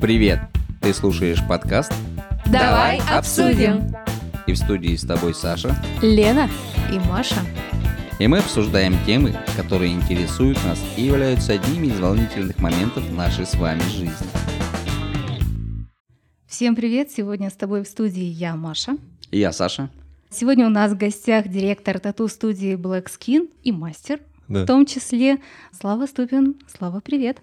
Привет! Ты слушаешь подкаст Давай обсудим. и в студии с тобой Саша. Лена и Маша. И мы обсуждаем темы, которые интересуют нас и являются одними из волнительных моментов нашей с вами жизни. Всем привет! Сегодня с тобой в студии я, Маша. И я Саша. Сегодня у нас в гостях директор тату-студии Black Skin и мастер, Да. в том числе Слава Ступин. Слава, привет!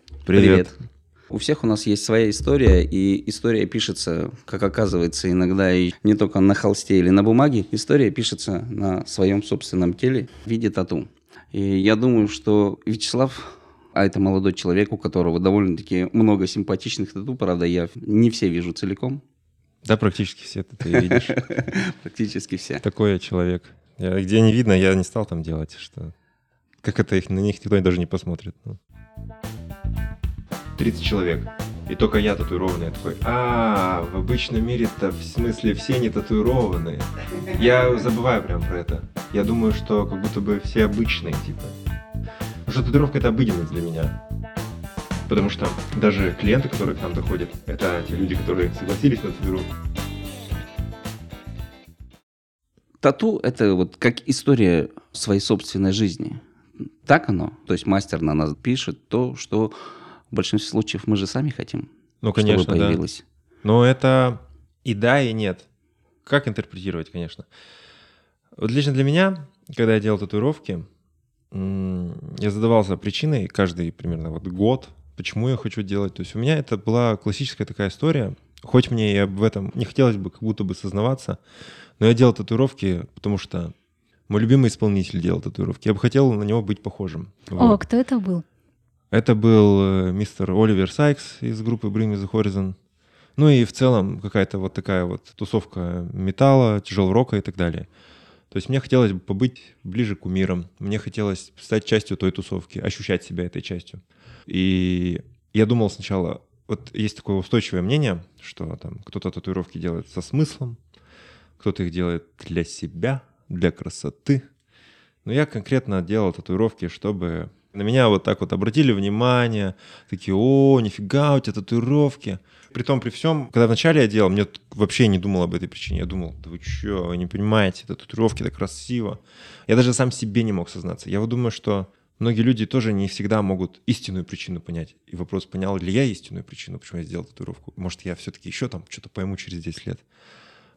У всех у нас есть своя история, и история пишется, как оказывается, иногда и не только на холсте или на бумаге. История пишется на своем собственном теле в виде тату. И я думаю, что Вячеслав, а это молодой человек, у которого довольно-таки много симпатичных тату, правда, я не все вижу целиком, Да, практически все это ты видишь. практически все. Такой я человек. Я- где не видно, я не стал там делать, что... Как это их, на них никто даже не посмотрит. ну. 30 человек. И только я татуированный. Я такой, а, в обычном мире-то в смысле все не татуированные. Я забываю прям про это. Я думаю, что как будто бы все обычные, типа. Потому что татуировка это обыденность для меня. Потому что даже клиенты, которые к нам доходят, это те люди, которые согласились на татуировку. Тату – это вот как история своей собственной жизни. Так оно. То есть мастер на нас пишет то, что в большинстве случаев мы же сами хотим, Ну, конечно, чтобы да. появилось. Но это и да, и нет. Как интерпретировать, конечно. Вот лично для меня, когда я делал татуировки, я задавался причиной каждый примерно вот год, почему я хочу делать. То есть у меня это была классическая такая история. Хоть мне и об этом не хотелось бы как будто бы сознаваться, но я делал татуировки, потому что мой любимый исполнитель делал татуировки. Я бы хотел на него быть похожим. О, Вот. кто это был? Это был э, мистер Оливер Сайкс из группы Bring Me The Horizon. Ну и в целом какая-то вот такая вот тусовка металла, тяжелого рока и так далее. То есть мне хотелось бы побыть ближе к кумирам. Мне хотелось стать частью той тусовки, ощущать себя этой частью. И я думал сначала, вот есть такое устойчивое мнение, что там кто-то татуировки делает со смыслом, кто-то их делает для себя, для красоты. Но я конкретно делал татуировки, чтобы на меня вот так вот обратили внимание, такие, о, нифига, у тебя татуировки. При том, при всем, когда вначале я делал, мне вообще не думал об этой причине. Я думал, да вы что, вы не понимаете, это татуировки, это красиво. Я даже сам себе не мог сознаться. Я вот думаю, что многие люди тоже не всегда могут истинную причину понять. И вопрос, понял ли я истинную причину, почему я сделал татуировку. Может, я все-таки еще там что-то пойму через 10 лет.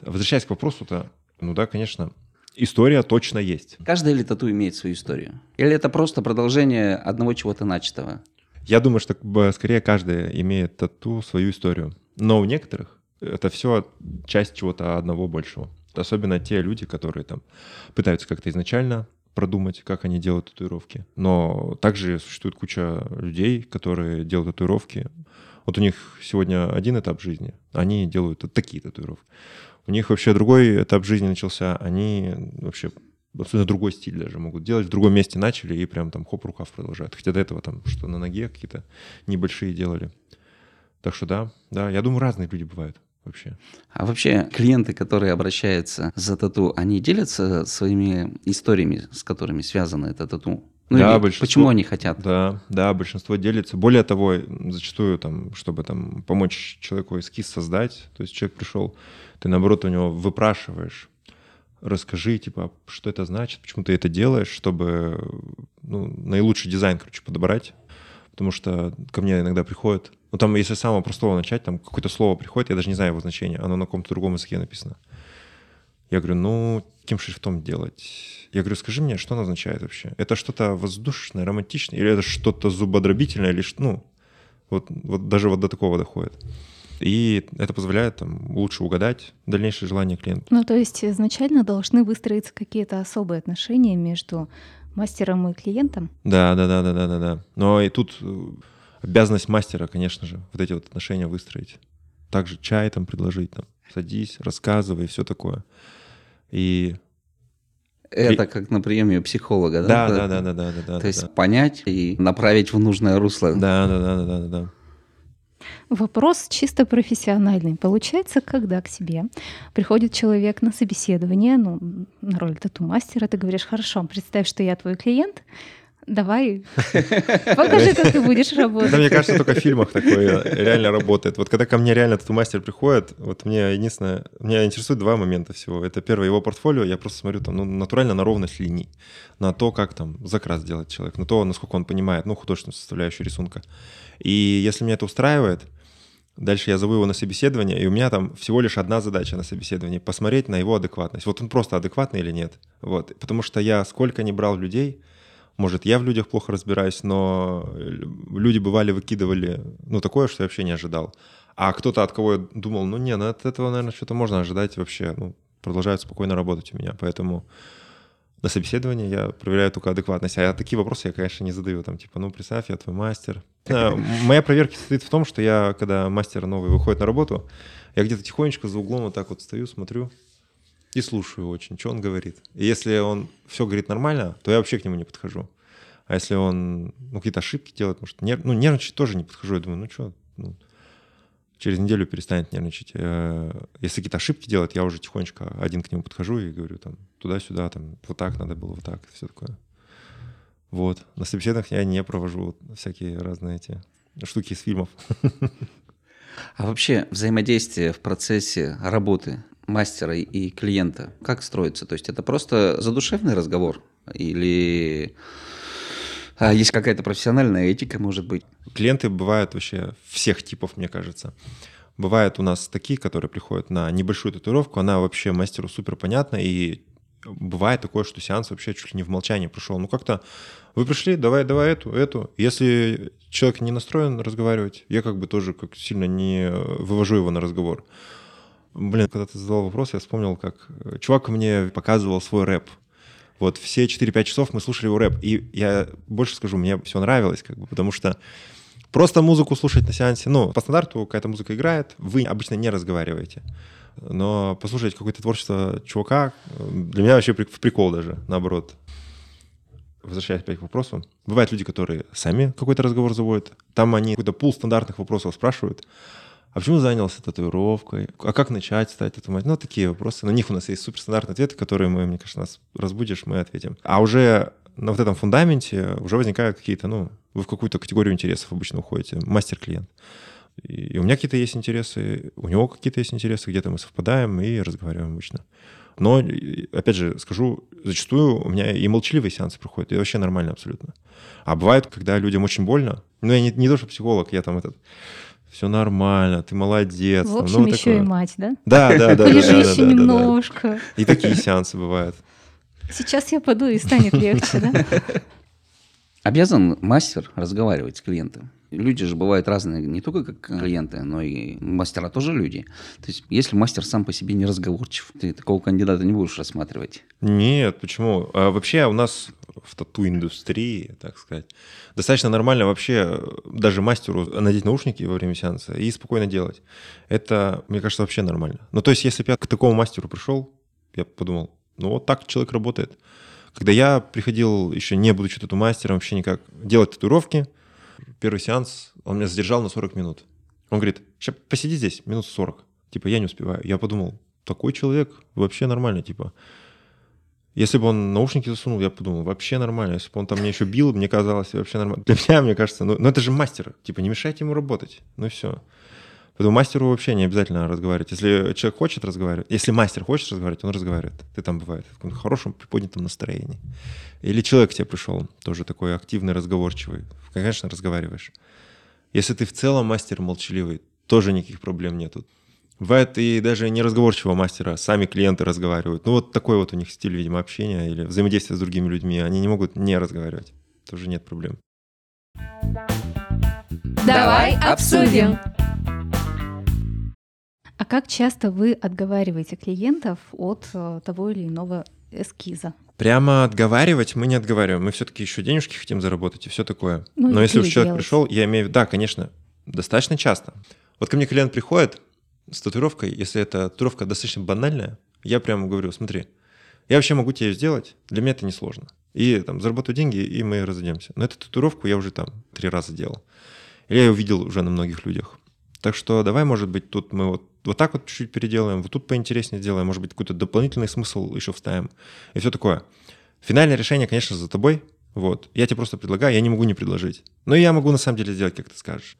Возвращаясь к вопросу-то, ну да, конечно, история точно есть. Каждая ли тату имеет свою историю? Или это просто продолжение одного чего-то начатого? Я думаю, что скорее каждая имеет тату свою историю. Но у некоторых это все часть чего-то одного большего. Особенно те люди, которые там пытаются как-то изначально продумать, как они делают татуировки. Но также существует куча людей, которые делают татуировки. Вот у них сегодня один этап жизни, они делают такие татуировки. У них вообще другой этап жизни начался, они вообще абсолютно другой стиль даже могут делать, в другом месте начали и прям там хоп, рукав продолжают. Хотя до этого там что на ноге какие-то небольшие делали. Так что да, да, я думаю, разные люди бывают вообще. А вообще клиенты, которые обращаются за тату, они делятся своими историями, с которыми связано это тату? Ну Да, или большинство- почему они хотят? Да, да, большинство делится. Более того, зачастую там, чтобы там помочь человеку эскиз создать, то есть человек пришел, ты наоборот у него выпрашиваешь, расскажи, типа, что это значит, почему ты это делаешь, чтобы ну, наилучший дизайн, короче, подобрать. Потому что ко мне иногда приходят, ну там, если с самого простого начать, там какое-то слово приходит, я даже не знаю его значения, оно на каком-то другом языке написано. Я говорю, ну, каким шрифтом делать? Я говорю, скажи мне, что оно означает вообще? Это что-то воздушное, романтичное, или это что-то зубодробительное, или что, ну, вот, вот даже вот до такого доходит. И это позволяет там, лучше угадать дальнейшее желание клиента. Ну, то есть изначально должны выстроиться какие-то особые отношения между мастером и клиентом. Да, да, да, да, да, да, да. Но и тут э, обязанность мастера, конечно же, вот эти вот отношения выстроить. Также чай там предложить, там, садись, рассказывай, все такое. И Это как на приеме у психолога, да? да, да, да, да, да, да, да. То есть да. понять и направить в нужное русло. Да, да, да, да, да, да. Вопрос чисто профессиональный. Получается, когда к себе приходит человек на собеседование, ну, на роль тату-мастера, ты говоришь, хорошо, представь, что я твой клиент, давай, покажи, как ты будешь работать. Да, мне кажется, только в фильмах такое реально работает. Вот когда ко мне реально тату-мастер приходит, вот мне единственное, меня интересует два момента всего. Это первое, его портфолио, я просто смотрю там, ну, натурально на ровность линий, на то, как там закрас делает человек, на то, насколько он понимает, ну, художественную составляющую рисунка. И если меня это устраивает, Дальше я зову его на собеседование, и у меня там всего лишь одна задача на собеседовании — посмотреть на его адекватность. Вот он просто адекватный или нет. Вот. Потому что я сколько не брал людей, может, я в людях плохо разбираюсь, но люди бывали, выкидывали, ну, такое, что я вообще не ожидал. А кто-то, от кого я думал, ну, не, ну, от этого, наверное, что-то можно ожидать вообще, ну, продолжают спокойно работать у меня. Поэтому на собеседовании я проверяю только адекватность. А такие вопросы я, конечно, не задаю. Там, типа, ну, представь, я твой мастер. Моя проверка состоит в том, что я, когда мастер новый выходит на работу, я где-то тихонечко за углом вот так вот стою, смотрю, и слушаю очень, что он говорит. И если он все говорит нормально, то я вообще к нему не подхожу. А если он ну, какие-то ошибки делает, может, нерв... ну, нервничать тоже не подхожу. Я думаю, ну что, ну, через неделю перестанет нервничать. Э, если какие-то ошибки делает, я уже тихонечко один к нему подхожу и говорю там туда-сюда, там вот так надо было, вот так, все такое. Вот. На собеседованиях я не провожу всякие разные эти штуки из фильмов. А вообще взаимодействие в процессе работы мастера и клиента, как строится? То есть это просто задушевный разговор или а есть какая-то профессиональная этика, может быть? Клиенты бывают вообще всех типов, мне кажется. Бывают у нас такие, которые приходят на небольшую татуировку, она вообще мастеру супер понятна, и бывает такое, что сеанс вообще чуть ли не в молчании прошел. Ну как-то вы пришли, давай, давай эту, эту. Если человек не настроен разговаривать, я как бы тоже как сильно не вывожу его на разговор. Блин, когда ты задал вопрос, я вспомнил, как чувак мне показывал свой рэп. Вот все 4-5 часов мы слушали его рэп. И я больше скажу, мне все нравилось, как бы, потому что просто музыку слушать на сеансе, ну, по стандарту какая-то музыка играет, вы обычно не разговариваете. Но послушать какое-то творчество чувака для меня вообще прикол даже, наоборот. Возвращаясь опять к вопросу. Бывают люди, которые сами какой-то разговор заводят. Там они какой-то пул стандартных вопросов спрашивают а почему занялся татуировкой, а как начать стать татуировкой? Ну, такие вопросы. На них у нас есть суперстандартные ответы, которые мы, мне кажется, нас разбудишь, мы ответим. А уже на вот этом фундаменте уже возникают какие-то, ну, вы в какую-то категорию интересов обычно уходите, мастер-клиент. И у меня какие-то есть интересы, у него какие-то есть интересы, где-то мы совпадаем и разговариваем обычно. Но, опять же, скажу, зачастую у меня и молчаливые сеансы проходят, и вообще нормально абсолютно. А бывает, когда людям очень больно, ну, я не, не то, что психолог, я там этот все нормально, ты молодец. В общем, ну, еще такое. и мать, да? Да, да, да. Полежи да, еще да, немножко. Да, да. И такие сеансы бывают. Сейчас я паду и станет легче, да? Обязан мастер разговаривать с клиентом. Люди же бывают разные, не только как клиенты, но и мастера тоже люди. То есть, если мастер сам по себе не разговорчив, ты такого кандидата не будешь рассматривать. Нет, почему? А вообще у нас в тату-индустрии, так сказать, достаточно нормально вообще даже мастеру надеть наушники во время сеанса и спокойно делать. Это, мне кажется, вообще нормально. Ну, то есть, если бы я к такому мастеру пришел, я подумал, ну, вот так человек работает. Когда я приходил, еще не будучи тату-мастером, вообще никак, делать татуировки – первый сеанс, он меня задержал на 40 минут. Он говорит, сейчас посиди здесь, минут 40. Типа, я не успеваю. Я подумал, такой человек вообще нормально, типа. Если бы он наушники засунул, я подумал, вообще нормально. Если бы он там меня еще бил, мне казалось, вообще нормально. Для меня, мне кажется, ну, ну это же мастер. Типа, не мешайте ему работать. Ну все. Поэтому мастеру вообще не обязательно разговаривать. Если человек хочет разговаривать, если мастер хочет разговаривать, он разговаривает. Ты там бывает в каком-то хорошем, приподнятом настроении. Или человек к тебе пришел, тоже такой активный, разговорчивый. Конечно, разговариваешь. Если ты в целом мастер молчаливый, тоже никаких проблем нету. Бывает и даже не разговорчивого мастера, сами клиенты разговаривают. Ну вот такой вот у них стиль, видимо, общения или взаимодействия с другими людьми. Они не могут не разговаривать. Тоже нет проблем. Давай обсудим. А как часто вы отговариваете клиентов от э, того или иного эскиза? Прямо отговаривать мы не отговариваем. Мы все-таки еще денежки хотим заработать и все такое. Ну, Но если уж человек делаете. пришел, я имею в виду, да, конечно, достаточно часто. Вот ко мне клиент приходит с татуировкой, если эта татуировка достаточно банальная, я прямо говорю, смотри, я вообще могу тебе ее сделать, для меня это несложно. И там заработаю деньги, и мы разойдемся. Но эту татуировку я уже там три раза делал. Или я ее видел уже на многих людях. Так что давай, может быть, тут мы вот, вот так вот чуть-чуть переделаем, вот тут поинтереснее сделаем, может быть, какой-то дополнительный смысл еще вставим. И все такое. Финальное решение, конечно, за тобой. Вот. Я тебе просто предлагаю, я не могу не предложить. Но я могу на самом деле сделать, как ты скажешь.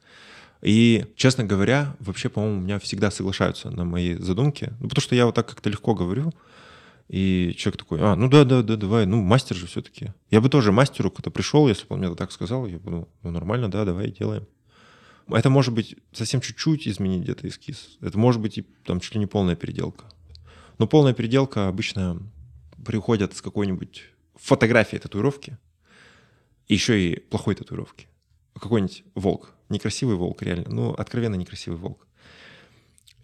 И, честно говоря, вообще, по-моему, у меня всегда соглашаются на мои задумки. Ну, потому что я вот так как-то легко говорю. И человек такой, а, ну да, да, да, давай, ну мастер же все-таки. Я бы тоже мастеру, кто пришел, если бы он мне так сказал, я бы, ну нормально, да, давай делаем. Это может быть совсем чуть-чуть изменить где-то эскиз. Это может быть и там чуть ли не полная переделка. Но полная переделка обычно приходит с какой-нибудь фотографией татуировки, еще и плохой татуировки. Какой-нибудь волк. Некрасивый волк, реально. Ну, откровенно некрасивый волк.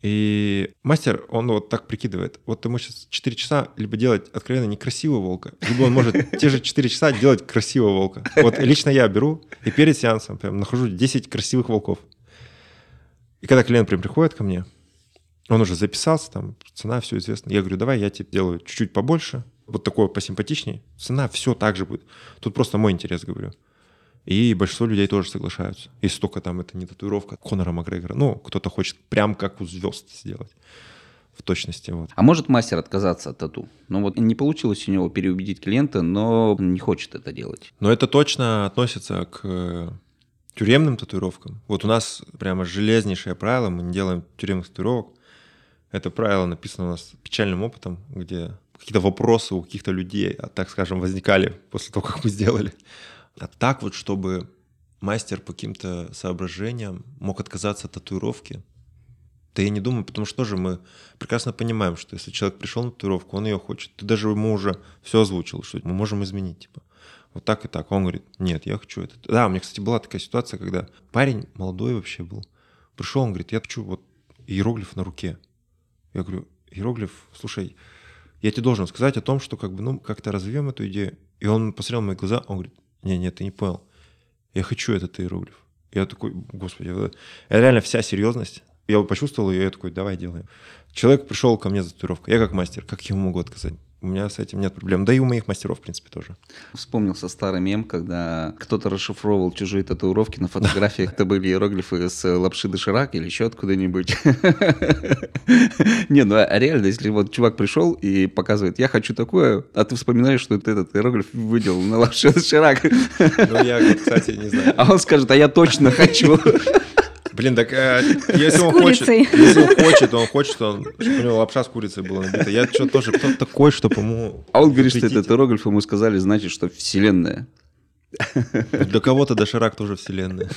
И мастер, он вот так прикидывает. Вот ему сейчас 4 часа либо делать откровенно некрасивого волка, либо он может те же 4 часа делать красивого волка. Вот лично я беру и перед сеансом прям нахожу 10 красивых волков. И когда клиент прям приходит ко мне, он уже записался, там цена, все известно. Я говорю, давай я тебе делаю чуть-чуть побольше, вот такое посимпатичней. Цена все так же будет. Тут просто мой интерес, говорю. И большинство людей тоже соглашаются. Если только там это не татуировка Конора Макгрегора. Ну, кто-то хочет прям как у звезд сделать. В точности. Вот. А может мастер отказаться от тату? Ну вот не получилось у него переубедить клиента, но не хочет это делать. Но это точно относится к э, тюремным татуировкам. Вот у нас прямо железнейшее правило, мы не делаем тюремных татуировок. Это правило написано у нас печальным опытом, где какие-то вопросы у каких-то людей, а, так скажем, возникали после того, как мы сделали. А так вот, чтобы мастер по каким-то соображениям мог отказаться от татуировки, да я не думаю, потому что тоже мы прекрасно понимаем, что если человек пришел на татуировку, он ее хочет, ты даже ему уже все озвучил, что мы можем изменить, типа, вот так и так. Он говорит, нет, я хочу это. Да, у меня, кстати, была такая ситуация, когда парень молодой вообще был, пришел, он говорит, я хочу вот иероглиф на руке. Я говорю, иероглиф, слушай, я тебе должен сказать о том, что как бы, ну, как-то развьем эту идею. И он посмотрел на мои глаза, он говорит, не, нет, ты не понял. Я хочу этот иероглиф. Я такой, господи, это реально вся серьезность. Я почувствовал ее, я такой, давай делаем. Человек пришел ко мне за татуировкой. Я как мастер, как я могу отказать? У меня с этим нет проблем. Да и у моих мастеров, в принципе, тоже. Вспомнился старый мем, когда кто-то расшифровывал чужие татуировки на фотографиях. Это были иероглифы с лапши доширак или еще откуда-нибудь. Не, ну а реально, если вот чувак пришел и показывает, я хочу такое, а ты вспоминаешь, что ты этот иероглиф выделал на лапше доширак. Ну, я, кстати, не знаю. А он скажет, а я точно хочу. Блин, так э, если он хочет, если он хочет, он хочет, что он, чтобы у него лапша с курицей была набита. Я что тоже кто такой, что по-моему. А он говорит, что этот иероглиф ему сказали, значит, что вселенная. Для кого-то доширак тоже вселенная.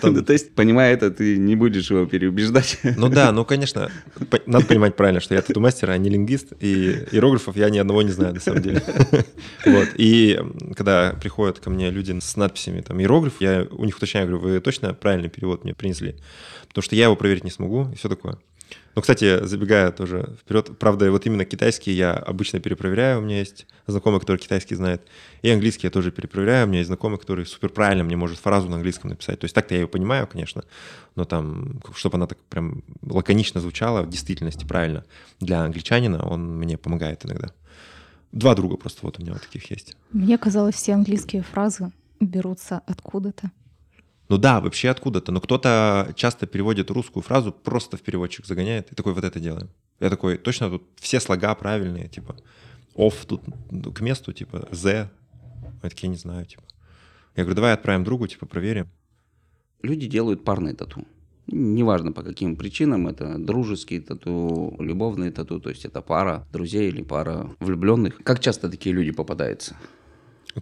Там... То есть, понимая это, ты не будешь его переубеждать. Ну да, ну конечно, надо понимать правильно, что я тату-мастер, а не лингвист, и иероглифов я ни одного не знаю, на самом деле. Вот. И когда приходят ко мне люди с надписями там иероглиф, я у них уточняю, говорю, вы точно правильный перевод мне принесли? Потому что я его проверить не смогу, и все такое. Ну, кстати, забегая тоже вперед, правда, вот именно китайский я обычно перепроверяю, у меня есть знакомый, который китайский знает, и английский я тоже перепроверяю, у меня есть знакомый, который супер правильно мне может фразу на английском написать. То есть так-то я ее понимаю, конечно, но там, чтобы она так прям лаконично звучала, в действительности правильно для англичанина, он мне помогает иногда. Два друга просто вот у меня вот таких есть. Мне казалось, все английские фразы берутся откуда-то. Ну да, вообще откуда-то. Но кто-то часто переводит русскую фразу, просто в переводчик загоняет, и такой, вот это делаем. Я такой, точно тут все слога правильные, типа, off тут ну, к месту, типа, z. Я такие, не знаю, типа. Я говорю, давай отправим другу, типа, проверим. Люди делают парные тату. Неважно по каким причинам, это дружеские тату, любовные тату, то есть это пара друзей или пара влюбленных. Как часто такие люди попадаются?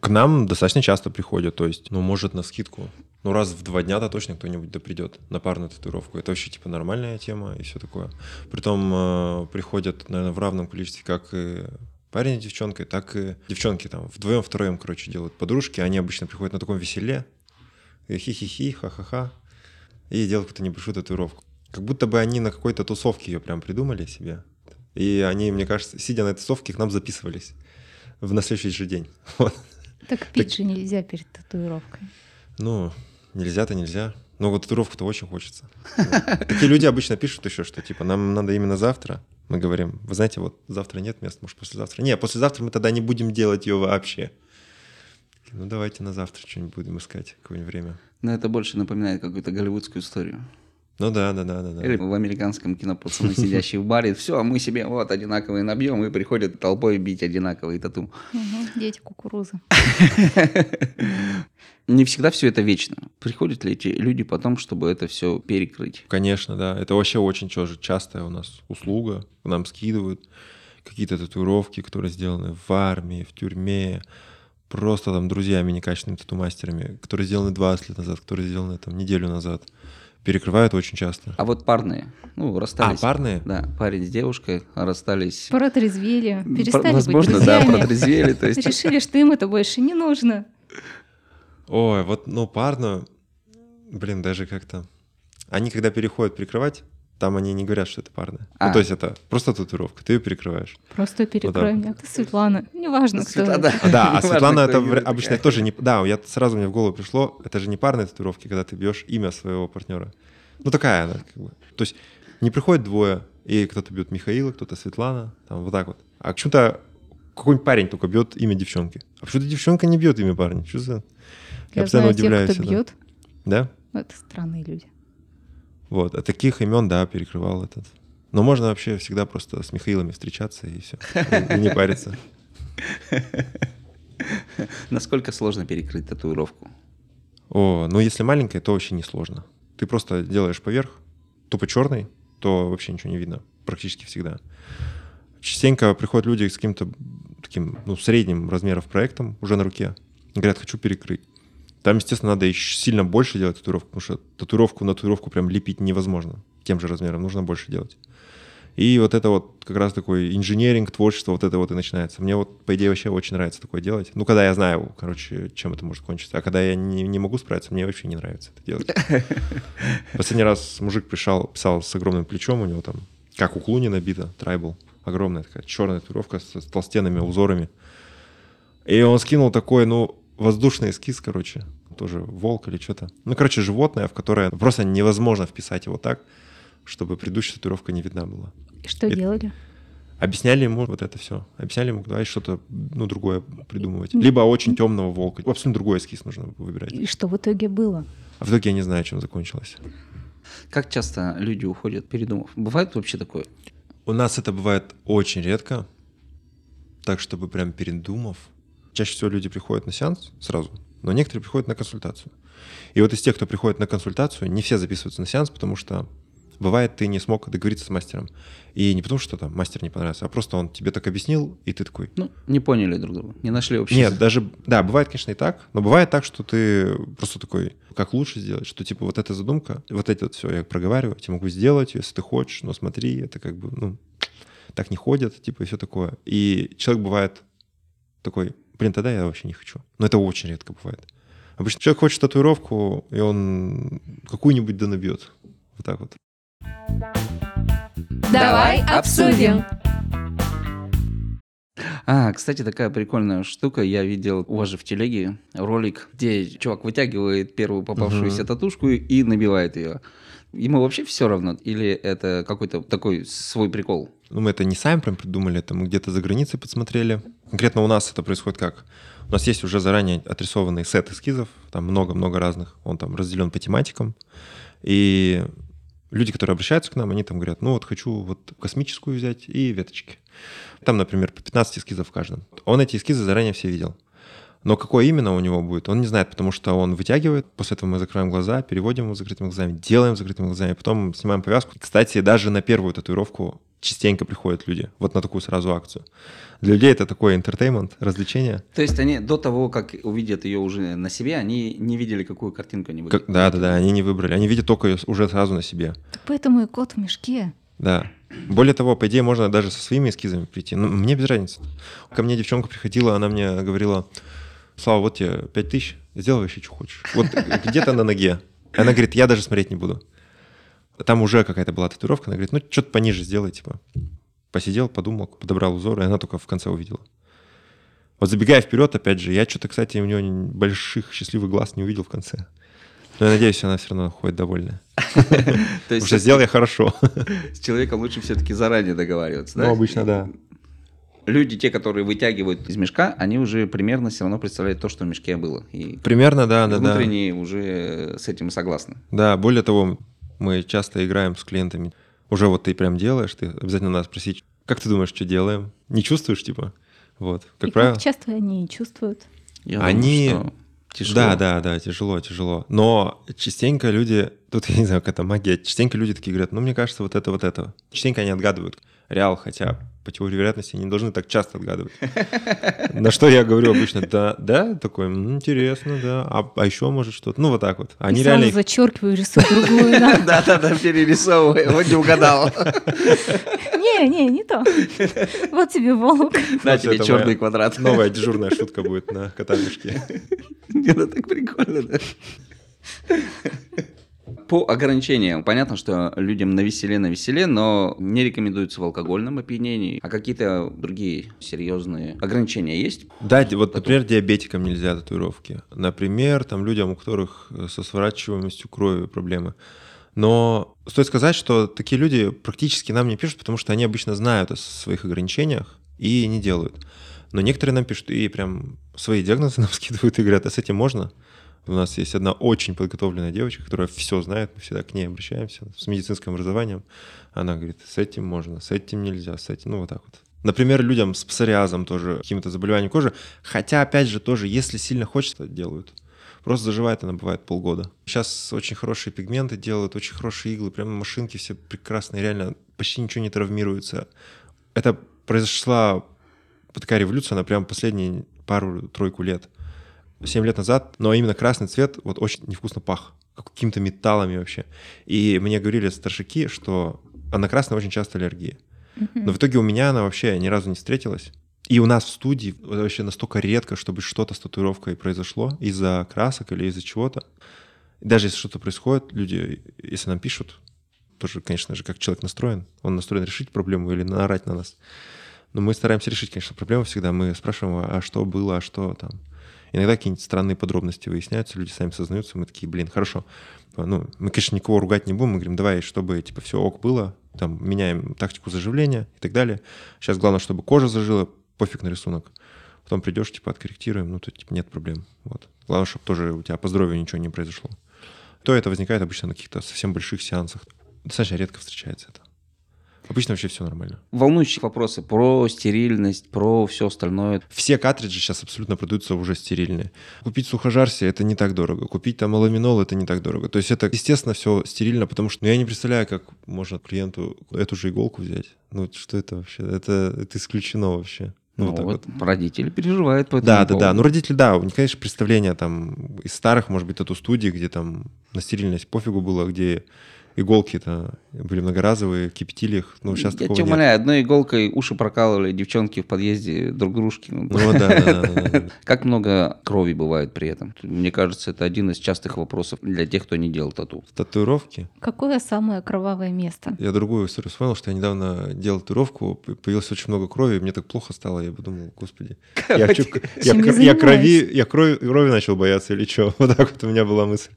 К нам достаточно часто приходят, то есть, ну, может, на скидку. Ну, раз в два дня-то точно кто-нибудь да придет на парную татуировку. Это вообще, типа, нормальная тема и все такое. Притом э, приходят, наверное, в равном количестве как и парень с девчонкой, так и девчонки там вдвоем, втроем, короче, делают подружки. Они обычно приходят на таком веселе. Хи-хи-хи, ха-ха-ха. И делают какую-то небольшую татуировку. Как будто бы они на какой-то тусовке ее прям придумали себе. И они, мне кажется, сидя на этой тусовке, к нам записывались в на следующий же день. Вот. Так пить же нельзя перед татуировкой. Ну, нельзя-то нельзя. Но вот татуировку-то очень хочется. Такие люди обычно пишут еще, что типа нам надо именно завтра. Мы говорим, вы знаете, вот завтра нет мест, может послезавтра. Не, послезавтра мы тогда не будем делать ее вообще. Ну давайте на завтра что-нибудь будем искать, какое-нибудь время. Но это больше напоминает какую-то голливудскую историю. Ну да, да, да, да. да. Или в американском кино пацаны, сидящие в баре, все, а мы себе вот одинаковые набьем, и приходят толпой бить одинаковые тату. Дети кукурузы. Не всегда все это вечно. Приходят ли эти люди потом, чтобы это все перекрыть? Конечно, да. Это вообще очень тоже частая у нас услуга. Нам скидывают какие-то татуировки, которые сделаны в армии, в тюрьме, просто там друзьями некачественными тату-мастерами, которые сделаны 20 лет назад, которые сделаны там неделю назад. Перекрывают очень часто. А вот парные, ну, А, расстались. парные? Да, парень с девушкой расстались. Протрезвели, перестали Возможно, быть да, друзьями. протрезвели. То есть Решили, что им это больше не нужно. Ой, вот, ну, парную, блин, даже как-то... Они, когда переходят перекрывать, там они не говорят, что это парная. А. Ну, то есть это просто татуировка, ты ее перекрываешь. Просто перекрой так. меня. Ты Светлана. Неважно, кто Светлана, это. да. Да, а Неважно, Светлана кто это вра- такая. обычно тоже не... Да, я сразу мне в голову пришло, это же не парные татуировки, когда ты бьешь имя своего партнера. Ну, такая она, как бы. То есть не приходит двое, и кто-то бьет Михаила, кто-то Светлана, там вот так вот. А почему-то какой-нибудь парень только бьет имя девчонки. А почему-то девчонка не бьет имя парня. Что за... Я постоянно знаю тех, удивляюсь кто этому. бьет. Да? Ну, Это странные люди. Вот. А таких имен, да, перекрывал этот. Но можно вообще всегда просто с Михаилами встречаться и все. И не париться. Насколько сложно перекрыть татуировку? О, ну если маленькая, то вообще не сложно. Ты просто делаешь поверх, тупо черный, то вообще ничего не видно. Практически всегда. Частенько приходят люди с каким-то таким, ну, средним размеров проектом уже на руке. Говорят, хочу перекрыть. Там, естественно, надо еще сильно больше делать татуировку, потому что татуировку на татуировку прям лепить невозможно. Тем же размером нужно больше делать. И вот это вот как раз такой инженеринг, творчество, вот это вот и начинается. Мне вот, по идее, вообще очень нравится такое делать. Ну, когда я знаю, короче, чем это может кончиться. А когда я не, не могу справиться, мне вообще не нравится это делать. Последний раз мужик пришел, писал с огромным плечом, у него там, как у Клуни набито, трайбл. Огромная такая черная татуировка с, толстенными узорами. И он скинул такой, ну, воздушный эскиз, короче, тоже волк или что-то. Ну, короче, животное, в которое просто невозможно вписать его так, чтобы предыдущая татуировка не видна была. И что Это- делали? Объясняли ему вот это все. Объясняли ему, давай что-то, ну, другое придумывать. Либо очень темного волка. Абсолютно другой эскиз нужно выбирать. И что в итоге было? А в итоге я не знаю, чем закончилось. Как часто люди уходят, передумав? Бывает вообще такое? У нас это бывает очень редко, так чтобы прям передумав. Чаще всего люди приходят на сеанс сразу, но некоторые приходят на консультацию. И вот из тех, кто приходит на консультацию, не все записываются на сеанс, потому что бывает, ты не смог договориться с мастером. И не потому, что там мастер не понравился, а просто он тебе так объяснил, и ты такой, Ну, не поняли друг друга, не нашли общий Нет, даже, да, бывает, конечно, и так, но бывает так, что ты просто такой, как лучше сделать, что типа вот эта задумка, вот это вот все я проговариваю, я тебе могу сделать, если ты хочешь, но смотри, это как бы, ну, так не ходят, типа и все такое. И человек бывает такой, блин, тогда я вообще не хочу. Но это очень редко бывает. Обычно человек хочет татуировку, и он какую-нибудь да набьет. Вот так вот. Давай обсудим. А, кстати, такая прикольная штука. Я видел у вас же в телеге ролик, где чувак вытягивает первую попавшуюся Мгм. татушку и набивает ее. Ему вообще все равно? Или это какой-то такой свой прикол? Ну, мы это не сами прям придумали, это мы где-то за границей подсмотрели. Конкретно у нас это происходит как? У нас есть уже заранее отрисованный сет эскизов, там много-много разных, он там разделен по тематикам. И люди, которые обращаются к нам, они там говорят, ну вот хочу вот космическую взять и веточки. Там, например, по 15 эскизов в каждом. Он эти эскизы заранее все видел. Но какое именно у него будет, он не знает, потому что он вытягивает, после этого мы закрываем глаза, переводим его с закрытыми глазами, делаем с закрытыми глазами, потом снимаем повязку. Кстати, даже на первую татуировку частенько приходят люди, вот на такую сразу акцию. Для людей это такой интертеймент, развлечение. То есть они до того, как увидят ее уже на себе, они не видели, какую картинку они Как- Да-да-да, они не выбрали, они видят только ее уже сразу на себе. Так поэтому и кот в мешке. Да. Более того, по идее, можно даже со своими эскизами прийти. Ну, мне без разницы. Ко мне девчонка приходила, она мне говорила, Слава, вот тебе 5 тысяч, сделай вообще, что хочешь. Вот где-то на ноге. Она говорит, я даже смотреть не буду. Там уже какая-то была татуировка, она говорит, ну, что-то пониже сделай, типа. Посидел, подумал, подобрал узор, и она только в конце увидела. Вот забегая вперед, опять же, я что-то, кстати, у нее больших счастливых глаз не увидел в конце. Но я надеюсь, она все равно ходит довольная. То Потому есть что сделал я хорошо. с человеком лучше все-таки заранее договариваться, да? Ну, обычно, да. Люди, те, которые вытягивают из мешка, они уже примерно все равно представляют то, что в мешке было. И Примерно, да, да, да. внутренне уже с этим согласны. Да, более того, Мы часто играем с клиентами. Уже вот ты прям делаешь, ты обязательно надо спросить, как ты думаешь, что делаем? Не чувствуешь, типа? Вот, как И правило. как часто они чувствуют? Я Они- думаю, что тяжело. Да, да, да, тяжело, тяжело. Но частенько люди, тут я не знаю, как это магия, частенько люди такие говорят, ну, мне кажется, вот это, вот это. Частенько они отгадывают реал, хотя по теории вероятности они не должны так часто отгадывать. На что я говорю обычно, да, да, такой, «М, интересно, да, а, а еще может что-то, ну, вот так вот. Они И реально сразу зачеркиваю, рисую другую. да. Да-да-да, перерисовывай, вот не угадал. Не, не, не то. Вот тебе волк. На тебе черный квадрат. Новая дежурная шутка будет на кота-мешке. Это так прикольно, да? По ограничениям, понятно, что людям на веселе, на веселе, но не рекомендуется в алкогольном опьянении. А какие-то другие серьезные ограничения есть? Да, вот, например, диабетикам нельзя татуировки. Например, там людям, у которых э, со сворачиваемостью крови проблемы. Но стоит сказать, что такие люди практически нам не пишут, потому что они обычно знают о своих ограничениях и не делают. Но некоторые нам пишут и прям свои диагнозы нам скидывают и говорят, а с этим можно? У нас есть одна очень подготовленная девочка, которая все знает, мы всегда к ней обращаемся с медицинским образованием. Она говорит, с этим можно, с этим нельзя, с этим, ну вот так вот. Например, людям с псориазом тоже, каким-то заболеванием кожи, хотя, опять же, тоже, если сильно хочется, делают. Просто заживает она бывает полгода. Сейчас очень хорошие пигменты делают, очень хорошие иглы, прямо машинки все прекрасные, реально почти ничего не травмируется. Это произошла такая революция, она прям последние пару-тройку лет. 7 лет назад, но именно красный цвет вот очень невкусно пах, как какими-то металлами вообще. И мне говорили старшики, что а на красный очень часто аллергия. Но в итоге у меня она вообще ни разу не встретилась. И у нас в студии вообще настолько редко, чтобы что-то с татуировкой произошло из-за красок или из-за чего-то. Даже если что-то происходит, люди, если нам пишут, тоже, конечно же, как человек настроен, он настроен решить проблему или наорать на нас. Но мы стараемся решить, конечно, проблему всегда. Мы спрашиваем, а что было, а что там. Иногда какие-нибудь странные подробности выясняются, люди сами сознаются, мы такие, блин, хорошо. Ну, мы, конечно, никого ругать не будем, мы говорим, давай, чтобы, типа, все ок было, там, меняем тактику заживления и так далее. Сейчас главное, чтобы кожа зажила, пофиг на рисунок. Потом придешь, типа, откорректируем, ну, то, типа, нет проблем. Вот. Главное, чтобы тоже у тебя по здоровью ничего не произошло. То это возникает обычно на каких-то совсем больших сеансах. Достаточно редко встречается это. Обычно вообще все нормально. Волнующие вопросы про стерильность, про все остальное. Все картриджи сейчас абсолютно продаются уже стерильные. Купить сухожарси это не так дорого. Купить там аламинол это не так дорого. То есть это, естественно, все стерильно, потому что ну, я не представляю, как можно клиенту эту же иголку взять. Ну что это вообще? Это, это исключено вообще. Ну, Ну, вот так вот вот. родители переживают по этому Да, да, да. поводу. Ну, родители, да, у них, конечно, представление там из старых, может быть, эту студии, где там на стерильность пофигу было, где иголки-то были многоразовые, кипятили их. Ну, сейчас Я такого тебя нет. умоляю, одной иголкой уши прокалывали девчонки в подъезде друг дружки. Ну, да, да. Как много крови бывает при этом? Мне кажется, это один из частых вопросов для тех, кто не делал тату. Татуировки. Какое самое кровавое место? Я другую историю вспомнил, что я недавно делал татуировку, появилось очень много крови, мне так плохо стало, я подумал, господи, я, крови начал бояться или что? Вот так вот у меня была мысль.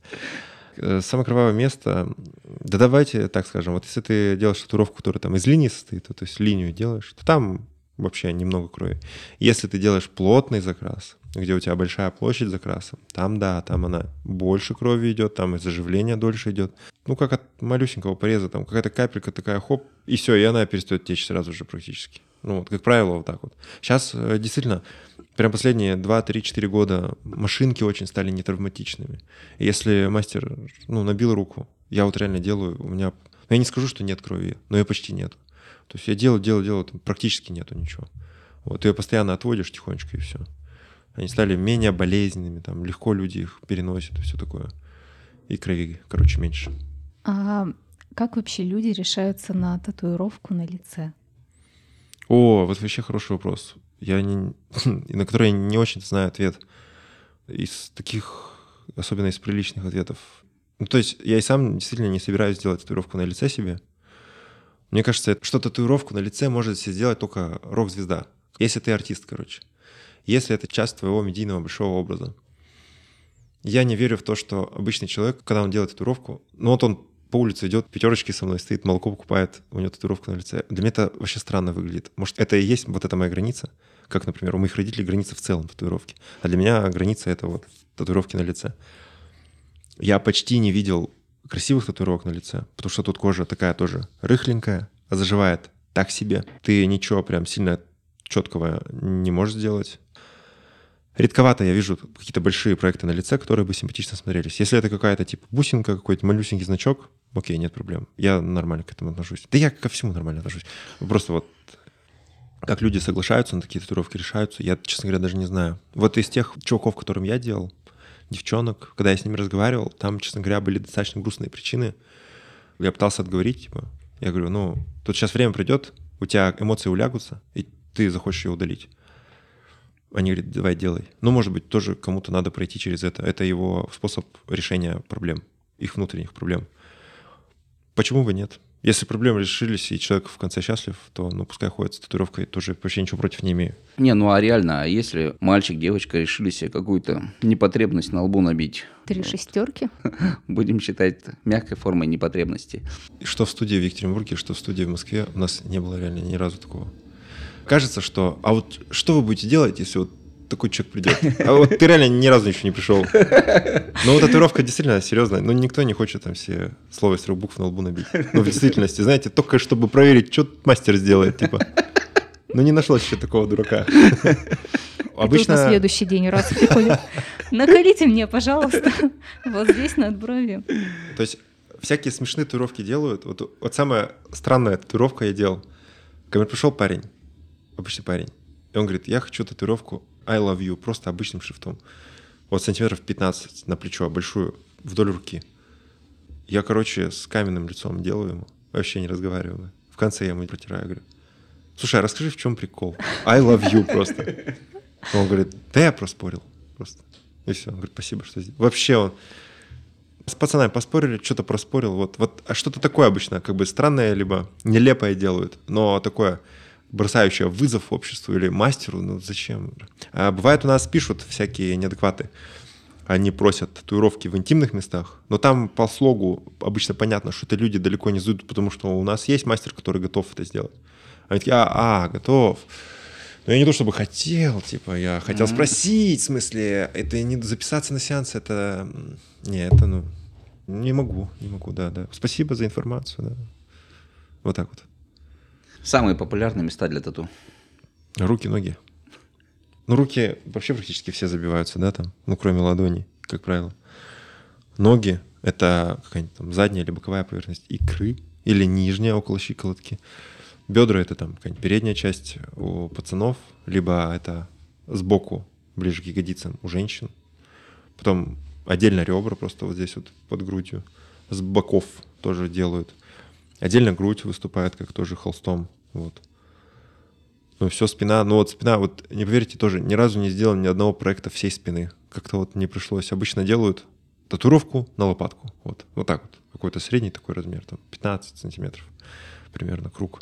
Э, Самое кровавое место, да давайте так скажем, вот если ты делаешь татуировку, которая там из линии состоит, то, то есть линию делаешь, то там вообще немного крови. Если ты делаешь плотный закрас, где у тебя большая площадь закраса, там да, там она больше крови идет, там и заживление дольше идет. Ну, как от малюсенького пореза, там какая-то капелька такая, хоп, и все, и она перестает течь сразу же практически. Ну, вот, как правило, вот так вот. Сейчас э, действительно, прям последние 2-3-4 года машинки очень стали нетравматичными. И если мастер, ну, набил руку, я вот реально делаю, у меня... ну, Я не скажу, что нет крови, но ее почти нет. То есть я делаю, делаю, делаю, там практически нету ничего. Вот, ее постоянно отводишь тихонечко, и все. Они стали менее болезненными, там, легко люди их переносят и все такое. И крови, короче, меньше. А как вообще люди решаются на татуировку на лице? О, вот вообще хороший вопрос. Я не, на который я не очень знаю ответ. Из таких, особенно из приличных ответов. Ну, то есть я и сам действительно не собираюсь делать татуировку на лице себе. Мне кажется, что татуировку на лице может себе сделать только рок-звезда. Если ты артист, короче. Если это часть твоего медийного большого образа. Я не верю в то, что обычный человек, когда он делает татуировку, ну вот он по улице идет, пятерочки со мной стоит, молоко покупает, у него татуировка на лице. Для меня это вообще странно выглядит. Может, это и есть вот эта моя граница? Как, например, у моих родителей граница в целом татуировки. А для меня граница — это вот татуировки на лице. Я почти не видел красивых татуировок на лице, потому что тут кожа такая тоже рыхленькая, заживает так себе. Ты ничего прям сильно четкого не можешь сделать. Редковато я вижу какие-то большие проекты на лице, которые бы симпатично смотрелись. Если это какая-то типа бусинка, какой-то малюсенький значок, окей, нет проблем. Я нормально к этому отношусь. Да я ко всему нормально отношусь. Просто вот как люди соглашаются на такие татуировки, решаются, я, честно говоря, даже не знаю. Вот из тех чуваков, которым я делал, девчонок, когда я с ними разговаривал, там, честно говоря, были достаточно грустные причины. Я пытался отговорить, типа, я говорю, ну, тут сейчас время придет, у тебя эмоции улягутся, и ты захочешь ее удалить. Они говорят, давай делай. Ну, может быть, тоже кому-то надо пройти через это. Это его способ решения проблем, их внутренних проблем. Почему бы нет? Если проблемы решились, и человек в конце счастлив, то ну пускай ходит с татуировкой, тоже вообще ничего против не имею. Не, ну а реально, а если мальчик, девочка решили себе какую-то непотребность на лбу набить? Три шестерки. Будем считать мягкой формой непотребности. Что в студии в Екатеринбурге, что в студии в Москве, у нас не было реально ни разу такого. Кажется, что... А вот что вы будете делать, если вот такой человек придет. А вот ты реально ни разу еще не пришел. Но вот татуировка действительно серьезная. Ну, никто не хочет там все слова из трех букв на лбу набить. Но в действительности, знаете, только чтобы проверить, что мастер сделает, типа. Ну, не нашлось еще такого дурака. Обычно... на следующий день раз приходит. Наколите мне, пожалуйста, вот здесь над бровью. То есть всякие смешные татуировки делают. Вот, вот самая странная татуировка я делал. Ко мне пришел парень, обычный парень, и он говорит, я хочу татуировку I love you, просто обычным шрифтом. Вот сантиметров 15 на плечо, большую, вдоль руки. Я, короче, с каменным лицом делаю ему, вообще не разговариваю. В конце я ему протираю, говорю, слушай, а расскажи, в чем прикол? I love you просто. Он говорит, да я проспорил просто. И все. Он говорит, спасибо, что здесь. Вообще он с пацанами поспорили, что-то проспорил, вот, вот, а что-то такое обычно, как бы странное, либо нелепое делают, но такое, бросающая вызов обществу или мастеру, ну зачем? А бывает у нас пишут всякие неадекваты. Они просят татуировки в интимных местах, но там по слогу обычно понятно, что это люди далеко не зайдут, потому что у нас есть мастер, который готов это сделать. Они такие, а, а готов. Но я не то чтобы хотел, типа, я хотел mm-hmm. спросить, в смысле, это не записаться на сеанс, это... Не, это, ну, не могу, не могу, да, да. Спасибо за информацию, да. Вот так вот. Самые популярные места для тату? Руки, ноги. Ну, руки вообще практически все забиваются, да, там, ну, кроме ладоней, как правило. Ноги — это какая-нибудь там задняя или боковая поверхность икры или нижняя около щиколотки. Бедра — это там какая-нибудь передняя часть у пацанов, либо это сбоку, ближе к ягодицам у женщин. Потом отдельно ребра просто вот здесь вот под грудью. С боков тоже делают. Отдельно грудь выступает, как тоже холстом. Вот. Ну, все спина. Ну, вот спина, вот не поверите, тоже ни разу не сделал ни одного проекта всей спины. Как-то вот не пришлось. Обычно делают татуировку на лопатку. Вот, вот так вот. Какой-то средний такой размер, там 15 сантиметров примерно круг.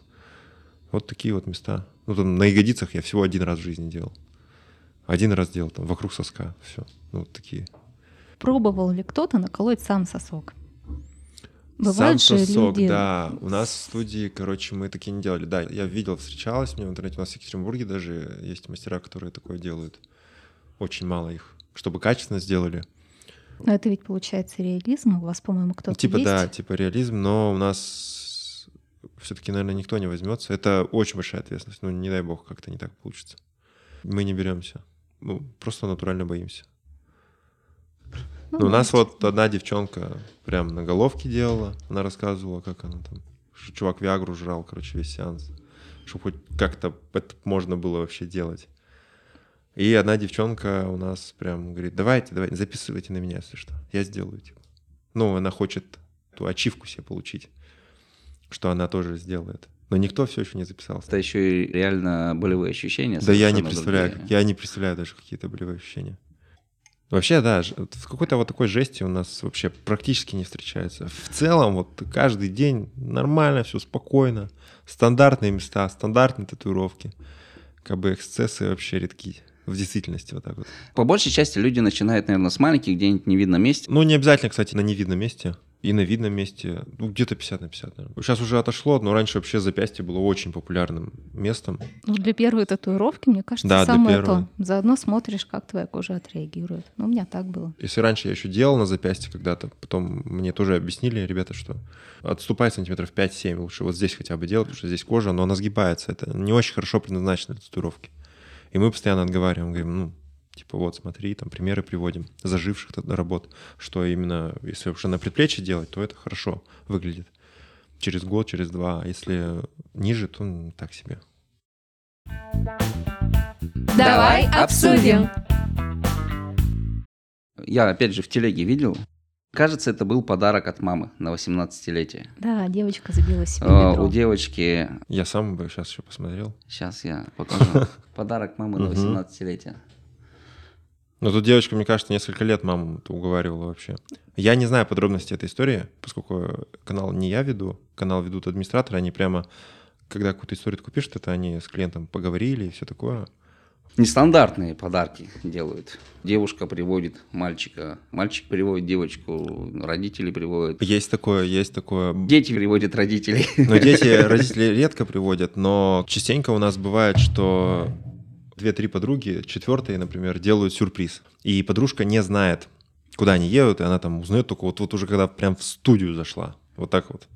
Вот такие вот места. Ну, там на ягодицах я всего один раз в жизни делал. Один раз делал там вокруг соска. Все. Ну, вот такие. Пробовал ли кто-то наколоть сам сосок? Бывают Сам сосок, люди... да. У нас в студии, короче, мы такие не делали. Да, я видел, встречалась мне в интернете. У нас в Екатеринбурге даже есть мастера, которые такое делают. Очень мало их. Чтобы качественно сделали. Но это ведь получается реализм. У вас, по-моему, кто-то ну, Типа, есть? да, типа реализм, но у нас все-таки, наверное, никто не возьмется. Это очень большая ответственность. Ну, не дай бог, как-то не так получится. Мы не беремся. Ну, просто натурально боимся. Ну, ну, у нас вот одна девчонка прям на головке делала, она рассказывала, как она там, что чувак Виагру жрал, короче, весь сеанс, чтобы хоть как-то это можно было вообще делать. И одна девчонка у нас прям говорит, давайте, давайте, записывайте на меня, если что, я сделаю. Типа. Ну, она хочет эту ачивку себе получить, что она тоже сделает. Но никто все еще не записался. Это еще и реально болевые ощущения. Да я не представляю, другие. я не представляю даже какие-то болевые ощущения. Вообще, да, в какой-то вот такой жести у нас вообще практически не встречается. В целом, вот каждый день нормально, все спокойно. Стандартные места, стандартные татуировки. Как бы эксцессы вообще редки. В действительности вот так вот. По большей части люди начинают, наверное, с маленьких, где-нибудь невидном месте. Ну, не обязательно, кстати, на невидном месте. И на видном месте, ну, где-то 50 на 50, наверное. Сейчас уже отошло, но раньше вообще запястье было очень популярным местом. Ну, для первой татуировки, мне кажется, Да, самое то. Заодно смотришь, как твоя кожа отреагирует. Ну, у меня так было. Если раньше я еще делал на запястье когда-то, потом мне тоже объяснили ребята, что отступай сантиметров 5-7, лучше вот здесь хотя бы делать, потому что здесь кожа, но она сгибается. Это не очень хорошо предназначено для татуировки. И мы постоянно отговариваем, говорим, ну, типа вот смотри, там примеры приводим заживших работ, что именно, если уже на предплечье делать, то это хорошо выглядит. Через год, через два, а если ниже, то так себе. Давай обсудим. Я опять же в телеге видел. Кажется, это был подарок от мамы на 18-летие. Да, девочка забила себе А, бедро. У девочки, Я сам бы сейчас еще посмотрел. сейчас я покажу, подарок мамы на Мгм. 18-летие. Но тут девочка, мне кажется, несколько лет маму уговаривала вообще. Я не знаю подробности этой истории, поскольку канал не я веду, канал ведут администраторы, они прямо, когда какую-то историю такую пишут, это они с клиентом поговорили и все такое. Нестандартные подарки делают. Девушка приводит мальчика, мальчик приводит девочку, родители приводят. Есть такое, есть такое. Дети приводят родителей. Но дети родители редко приводят, но частенько у нас бывает, что две-три подруги, четвертые, например, делают сюрприз. И подружка не знает, куда они едут, и она там узнает только вот, вот уже когда прям в студию зашла. Вот так вот.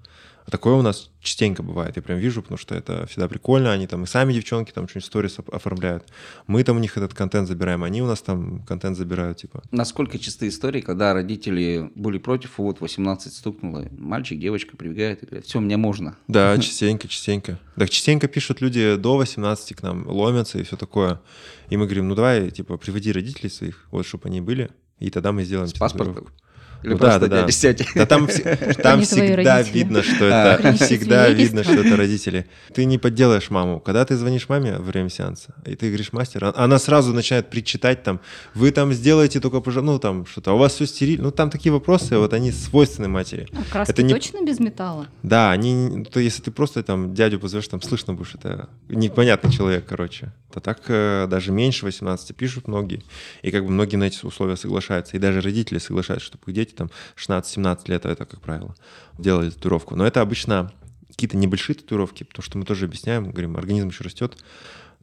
А такое у нас частенько бывает. Я прям вижу, потому что это всегда прикольно. Они там и сами девчонки там что-нибудь сторис оформляют. Мы там у них этот контент забираем, они у нас там контент забирают, типа. Насколько чисты истории, когда родители были против, вот 18 стукнуло, мальчик, девочка прибегает и говорит, все, мне можно. Да, частенько, частенько. Так частенько пишут люди до 18 к нам, ломятся и все такое. И мы говорим, ну давай, типа, приводи родителей своих, вот, чтобы они были, и тогда мы сделаем С паспортом. Или Ну просто да, да, дядя да. там, там всегда родители. видно, что А. это всегда видно, что это родители. Ты не подделаешь маму. Когда ты звонишь маме во время сеанса, и ты говоришь мастер, а- она сразу начинает причитать там, вы там сделаете только, ну там что-то, а у вас все стерильно. Ну там такие вопросы, вот они свойственны матери. А краски это не- точно без металла? Да, они, то если ты просто там дядю позовешь, там слышно будешь, это непонятный человек, короче. То так э, даже меньше 18 пишут многие, и как бы многие на эти условия соглашаются, и даже родители соглашаются, чтобы их дети там 16-17 лет, а это, как правило, делали татуировку. Но это обычно какие-то небольшие татуировки, потому что мы тоже объясняем, говорим, организм еще растет,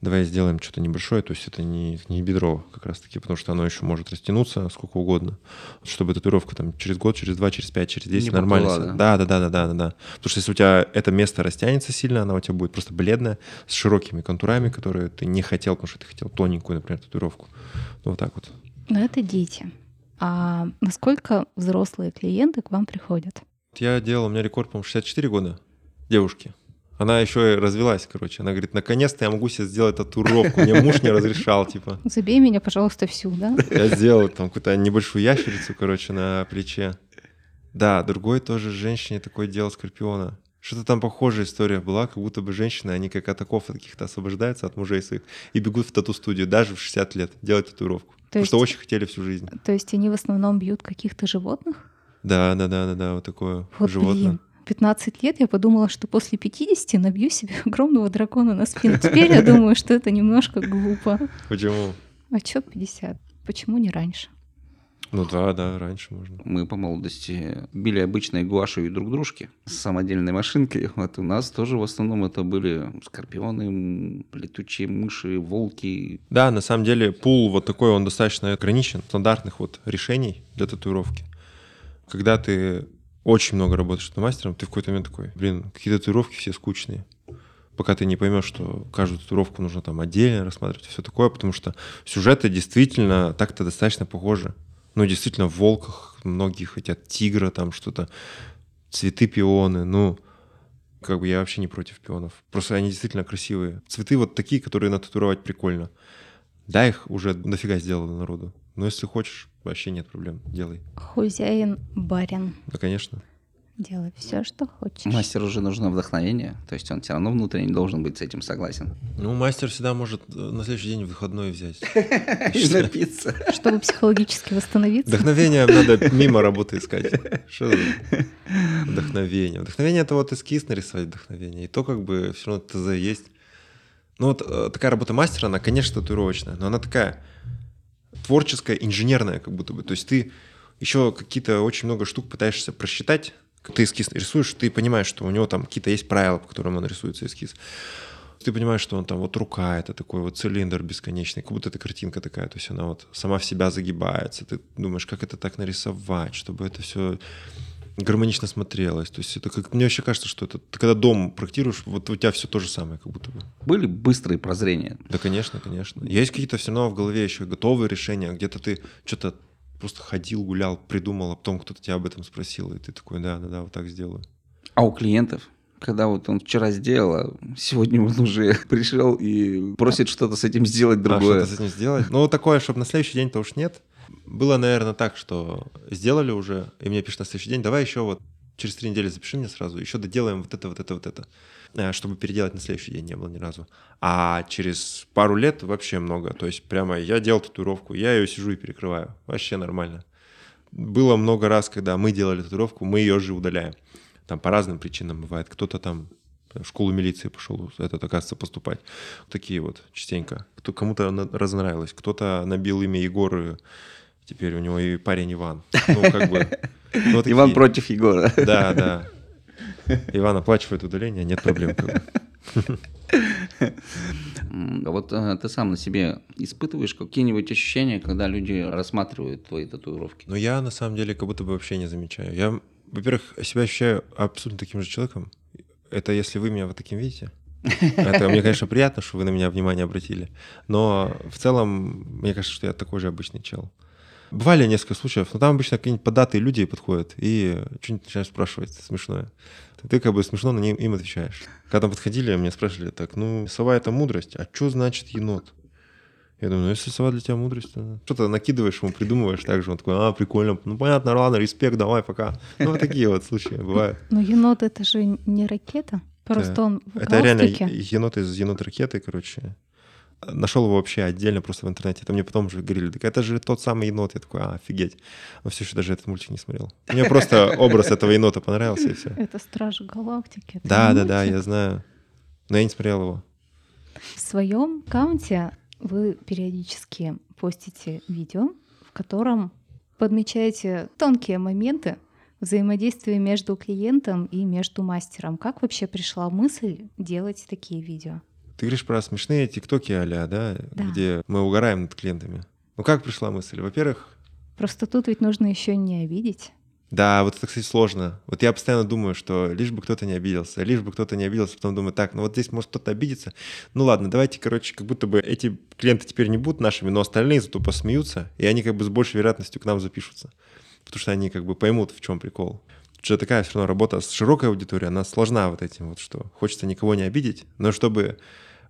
давай сделаем что-то небольшое, то есть это не, не бедро как раз-таки, потому что оно еще может растянуться сколько угодно, чтобы татуировка там через год, через два, через пять, через десять нормально. да? Да, да, да, да, да, да, да. Потому что если у тебя это место растянется сильно, она у тебя будет просто бледная, с широкими контурами, которые ты не хотел, потому что ты хотел тоненькую, например, татуировку. Ну, вот так вот. Но это дети. А насколько взрослые клиенты к вам приходят? Я делал, у меня рекорд, по-моему, 64 года девушки. Она еще и развелась, короче. Она говорит, наконец-то я могу себе сделать татуировку. Мне муж не разрешал, типа. Забей меня, пожалуйста, всю, да? Я сделал там какую-то небольшую ящерицу, короче, на плече. Да, другой тоже женщине такой делал скорпиона. Что-то там похожая история была, как будто бы женщины, они как от каких-то освобождаются от мужей своих и бегут в тату-студию, даже в 60 лет, делать татуировку. Потому есть- что очень хотели всю жизнь. То есть они в основном бьют каких-то животных? Да, да, да, да, да, вот такое Вот животное. блин, 15 лет я подумала, что после 50 набью себе огромного дракона на спину. Теперь я думаю, что это немножко глупо. Почему? А чё 50? Почему не раньше? Ну да, да, раньше можно. Мы по молодости били обычной гуашью друг дружки с самодельной машинкой. Вот у нас тоже в основном это были скорпионы, летучие мыши, волки. Да, на самом деле пул вот такой, он достаточно ограничен, стандартных вот решений для татуировки. Когда ты очень много работаешь мастером, ты в какой-то момент такой, блин, какие татуировки все скучные. Пока ты не поймешь, что каждую татуировку нужно там отдельно рассматривать и все такое, потому что сюжеты действительно так-то достаточно похожи. Ну, действительно, в волках многие хотят тигра, там что-то, цветы пионы, ну, как бы я вообще не против пионов. Просто они действительно красивые. Цветы вот такие, которые нататуировать прикольно. Да, их уже дофига сделано народу. Но если хочешь, вообще нет проблем. Делай. Хозяин, барин. Да, конечно. Делай все, что хочешь. Мастеру уже нужно вдохновение, то есть он все равно внутренне должен быть с этим согласен. Ну, мастер всегда может э, на следующий день выходной взять. И напиться. Чтобы психологически восстановиться. Вдохновение надо мимо работы искать. Что за вдохновение? Вдохновение — это вот эскиз нарисовать вдохновение. И то как бы все равно ТЗ есть. Ну вот э, такая работа мастера, она, конечно, татуировочная, но она такая творческая, инженерная как будто бы. То есть ты еще какие-то очень много штук пытаешься просчитать. Ты эскиз рисуешь, ты понимаешь, что у него там какие-то есть правила, по которым он рисуется эскиз. Ты понимаешь, что он там вот рука, это такой вот цилиндр бесконечный, как будто это картинка такая, то есть она вот сама в себя загибается. Ты думаешь, как это так нарисовать, чтобы это все гармонично смотрелось. То есть это как мне вообще кажется, что это ты когда дом проектируешь, вот у тебя все то же самое, как будто бы. Были быстрые прозрения. Да, конечно, конечно. Есть какие-то все равно в голове еще готовые решения, где-то ты что-то просто ходил, гулял, придумал, а потом кто-то тебя об этом спросил, и ты такой, да, да, да, вот так сделаю. А у клиентов? Когда вот он вчера сделал, а сегодня он уже пришел и просит что-то с этим сделать другое. А, что-то с этим сделать. Ну, такое, чтобы на следующий день-то уж нет. Было, наверное, так, что сделали уже, и мне пишут на следующий день, давай еще вот через три недели запиши мне сразу, еще доделаем вот это, вот это, вот это, чтобы переделать на следующий день не было ни разу. А через пару лет вообще много. То есть прямо я делал татуировку, я ее сижу и перекрываю. Вообще нормально. Было много раз, когда мы делали татуировку, мы ее же удаляем. Там по разным причинам бывает. Кто-то там в школу милиции пошел, этот, оказывается, поступать. Такие вот частенько. Кто, кому-то разонравилось. Кто-то набил имя Егор, теперь у него и парень Иван. Ну, как бы... Ну, вот Иван против Егора. Да, да. Иван оплачивает удаление, нет проблем. Вот э, ты сам на себе испытываешь какие-нибудь ощущения, когда люди рассматривают твои татуировки? Ну, я на самом деле как будто бы вообще не замечаю. Я, во-первых, себя ощущаю абсолютно таким же человеком. Это если вы меня вот таким видите. Это мне, конечно, приятно, что вы на меня внимание обратили. Но в целом, мне кажется, что я такой же обычный чел. Бывали несколько случаев, но там обычно какие-нибудь податые люди подходят и что-нибудь начинают спрашивать смешное. Ты как бы смешно на ним им отвечаешь. Когда там подходили, мне спрашивали так, ну, сова — это мудрость, а что значит енот? Я думаю, ну если сова для тебя мудрость, то что-то накидываешь ему, придумываешь так же, он такой, а, прикольно, ну понятно, ладно, респект, давай, пока. Ну вот такие вот случаи бывают. Но енот — это же не ракета, просто он в Это реально енот из енот ракеты, короче нашел его вообще отдельно просто в интернете. Это мне потом уже говорили, так это же тот самый енот. Я такой, а, офигеть. Но все еще даже этот мультик не смотрел. Мне просто образ этого енота понравился, и все. Это Стражи Галактики. Да, да, да, я знаю. Но я не смотрел его. В своем аккаунте вы периодически постите видео, в котором подмечаете тонкие моменты взаимодействия между клиентом и между мастером. Как вообще пришла мысль делать такие видео? Ты говоришь про смешные тиктоки а да, да, где мы угораем над клиентами. Ну как пришла мысль? Во-первых... Просто тут ведь нужно еще не обидеть. Да, вот это, кстати, сложно. Вот я постоянно думаю, что лишь бы кто-то не обиделся, лишь бы кто-то не обиделся, потом думаю, так, ну вот здесь может кто-то обидится. Ну ладно, давайте, короче, как будто бы эти клиенты теперь не будут нашими, но остальные зато посмеются, и они как бы с большей вероятностью к нам запишутся. Потому что они как бы поймут, в чем прикол. Что такая все равно работа с широкой аудиторией, она сложна вот этим вот, что хочется никого не обидеть, но чтобы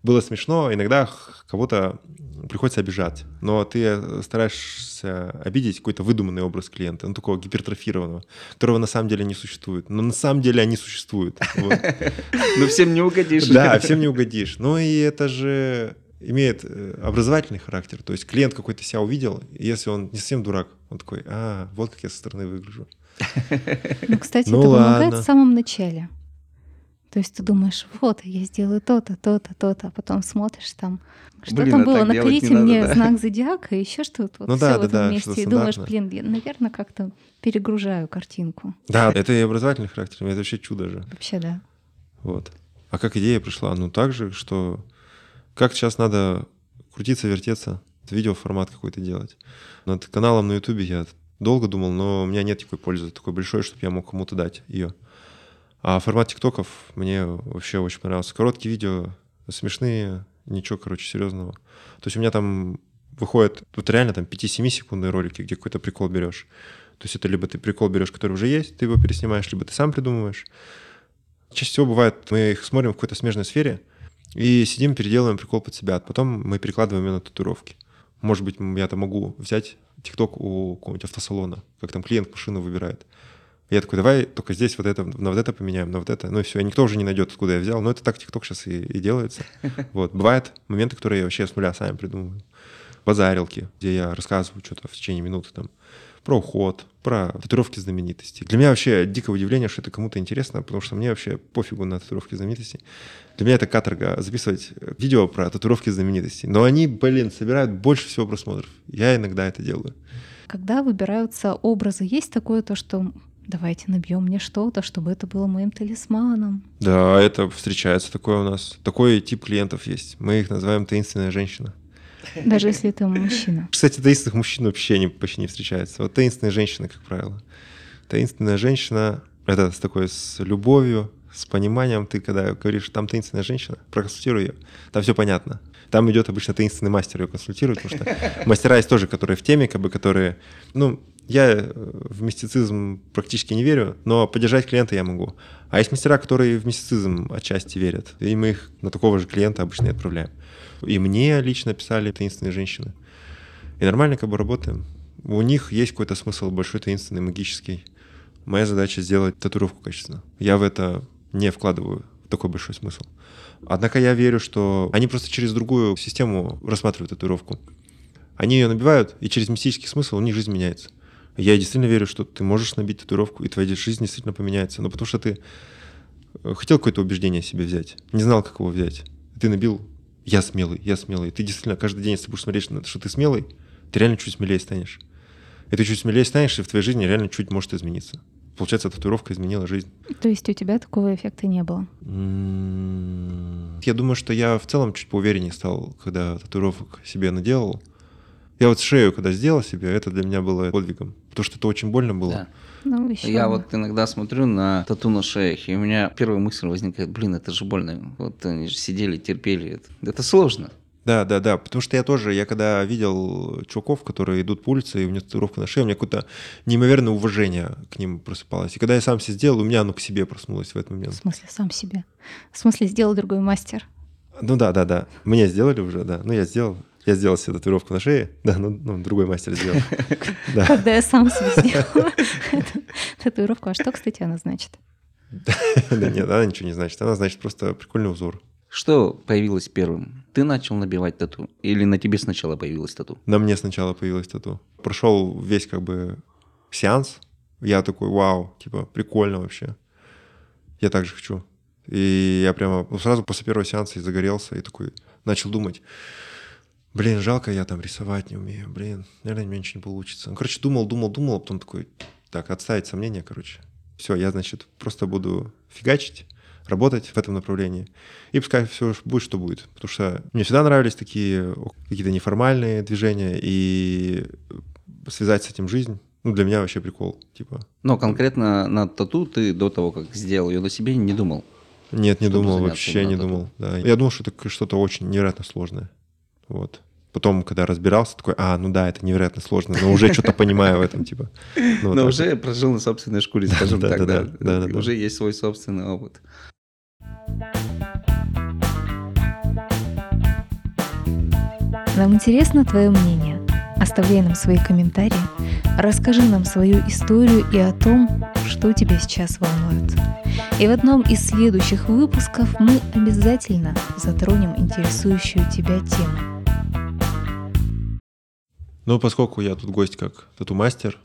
было смешно, иногда кого-то приходится обижать, но ты стараешься обидеть какой-то выдуманный образ клиента, ну, такого гипертрофированного, которого на самом деле не существует. Но на самом деле они существуют. Но всем не угодишь. Да, всем не угодишь. Ну и это же имеет э, образовательный характер. То есть клиент какой-то себя увидел, если он не совсем дурак, он такой, а, вот как я со стороны выгляжу. Ну, кстати, ну, это помогает в самом начале. То есть ты думаешь, вот, я сделаю то-то, то-то, то-то, а потом смотришь там, что блин, там а было, накрите мне надо, да. знак зодиака, еще что-то, вот ну, все да, в этом да, месте, и думаешь, блин, я, наверное, как-то перегружаю картинку. Да, это и образовательный характер, это вообще чудо же. Вообще, да. Вот. А как идея пришла? Ну, так же, что как сейчас надо крутиться, вертеться, видеоформат какой-то делать. Над каналом на Ютубе я долго думал, но у меня нет такой пользы, такой большой, чтобы я мог кому-то дать ее. А формат тиктоков мне вообще очень понравился. Короткие видео, смешные, ничего, короче, серьезного. То есть у меня там выходит, тут реально там 5-7 секундные ролики, где какой-то прикол берешь. То есть это либо ты прикол берешь, который уже есть, ты его переснимаешь, либо ты сам придумываешь. Чаще всего бывает, мы их смотрим в какой-то смежной сфере и сидим, переделываем прикол под себя, а потом мы перекладываем ее на татуировки. Может быть, я там могу взять ТикТок у какого-нибудь автосалона, как там клиент машину выбирает. Я такой, давай только здесь вот это, на вот это поменяем, на вот это. Ну и все, и никто уже не найдет, откуда я взял. Но это так ТикТок сейчас и, и делается. Вот. Бывают моменты, которые я вообще с нуля сами придумываю. Базарилки, где я рассказываю что-то в течение минуты там про уход, про татуировки знаменитостей. Для меня вообще дикое удивление, что это кому-то интересно, потому что мне вообще пофигу на татуировки знаменитостей. Для меня это каторга записывать видео про татуировки знаменитостей. Но они, блин, собирают больше всего просмотров. Я иногда это делаю. Когда выбираются образы, есть такое то, что давайте набьем мне что-то, чтобы это было моим талисманом. Да, это встречается такое у нас. Такой тип клиентов есть. Мы их называем таинственная женщина. Даже если это мужчина. Кстати, таинственных мужчин вообще не, почти не встречается. Вот таинственная женщина, как правило. Таинственная женщина — это с такой с любовью, с пониманием. Ты когда говоришь, там таинственная женщина, проконсультируй ее. Там все понятно. Там идет обычно таинственный мастер ее консультирует, потому что мастера есть тоже, которые в теме, как бы, которые, ну, я э, в мистицизм практически не верю, но поддержать клиента я могу. А есть мастера, которые в мистицизм отчасти верят, и мы их на такого же клиента обычно и отправляем. И мне лично писали таинственные женщины. И нормально как бы работаем. У них есть какой-то смысл большой, таинственный, магический. Моя задача сделать татуировку качественно. Я в это не вкладываю такой большой смысл. Однако я верю, что они просто через другую систему рассматривают татуировку. Они ее набивают, и через мистический смысл у них жизнь меняется. Я действительно верю, что ты можешь набить татуировку, и твоя жизнь действительно поменяется. Но потому что ты э, хотел какое-то убеждение себе взять, не знал, как его взять. Ты набил «я смелый, я смелый». Ты действительно каждый день, если будешь смотреть, что ты смелый, ты реально чуть смелее станешь. И ты чуть смелее станешь, и в твоей жизни реально чуть может измениться. Получается, татуировка изменила жизнь. То есть у тебя такого эффекта не было? Я думаю, что я в целом чуть поувереннее стал, когда татуировок себе наделал. Я вот шею, когда сделал себе, это для меня было подвигом. Потому что это очень больно было. Да. Ну, еще я вот иногда смотрю на тату на шеях, и у меня первая мысль возникает, блин, это же больно. Вот они же сидели, терпели. Это, это сложно. Да, да, да, потому что я тоже, я когда видел чуваков, которые идут по улице, и у них татуировка на шее, у меня какое-то неимоверное уважение к ним просыпалось. И когда я сам себе сделал, у меня оно к себе проснулось в этот момент. В смысле, сам себе? В смысле, сделал другой мастер? Ну да, да, да. Мне сделали уже, да. Ну, я сделал. Я сделал себе татуировку на шее, да, ну, ну другой мастер сделал. Когда я сам себе сделал татуировку. А что, кстати, она значит? Да нет, она ничего не значит. Она значит просто прикольный узор. Что появилось первым? Ты начал набивать тату? Или на тебе сначала появилась тату? На мне сначала появилась тату. Прошел весь как бы сеанс. Я такой, вау, типа, прикольно вообще. Я так же хочу. И я прямо ну, сразу после первого сеанса и загорелся, и такой начал думать, блин, жалко, я там рисовать не умею, блин, наверное, у меня ничего не получится. Ну, короче, думал, думал, думал, а потом такой, так, отставить сомнения, короче. Все, я, значит, просто буду фигачить, работать в этом направлении. И пускай все будет, что будет. Потому что мне всегда нравились такие какие-то неформальные движения, и связать с этим жизнь, ну, для меня вообще прикол, типа. Но конкретно на тату ты до того, как сделал ее на себе, не думал? Нет, не думал, вообще не тату. думал. Да. Я думал, что это что-то очень невероятно сложное. Вот. Потом, когда разбирался, такой, а, ну да, это невероятно сложно, но уже что-то понимаю в этом, типа. Ну, но уже прожил на собственной шкуре, скажем так, да. Уже есть свой собственный опыт. Нам интересно твое мнение. Оставляй нам свои комментарии, расскажи нам свою историю и о том, что тебя сейчас волнует. И в одном из следующих выпусков мы обязательно затронем интересующую тебя тему. Ну, поскольку я тут гость как тату-мастер,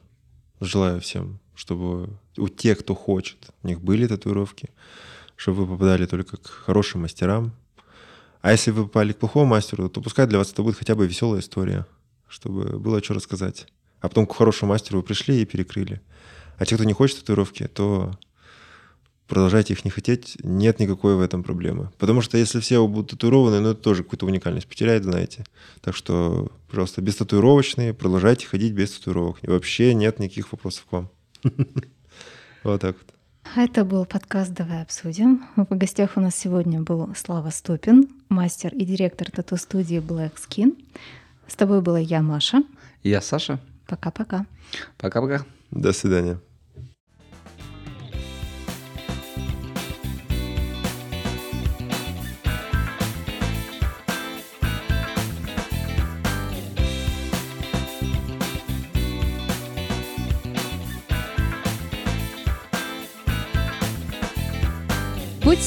желаю всем, чтобы у тех, кто хочет, у них были татуировки, чтобы вы попадали только к хорошим мастерам. А если вы попали к плохому мастеру, то пускай для вас это будет хотя бы веселая история, чтобы было что рассказать. А потом к хорошему мастеру вы пришли и перекрыли. А те, кто не хочет татуировки, то продолжайте их не хотеть, нет никакой в этом проблемы. Потому что если все будут татуированы, ну это тоже какую-то уникальность потеряет, знаете. Так что, пожалуйста, без татуировочные, продолжайте ходить без татуировок. И вообще нет никаких вопросов к вам. Вот так вот. Это был подкаст «Давай обсудим». В гостях у нас сегодня был Слава Ступин, мастер и директор тату-студии Black Skin. С тобой была я, Маша. Я, Саша. Пока-пока. Пока-пока. До свидания.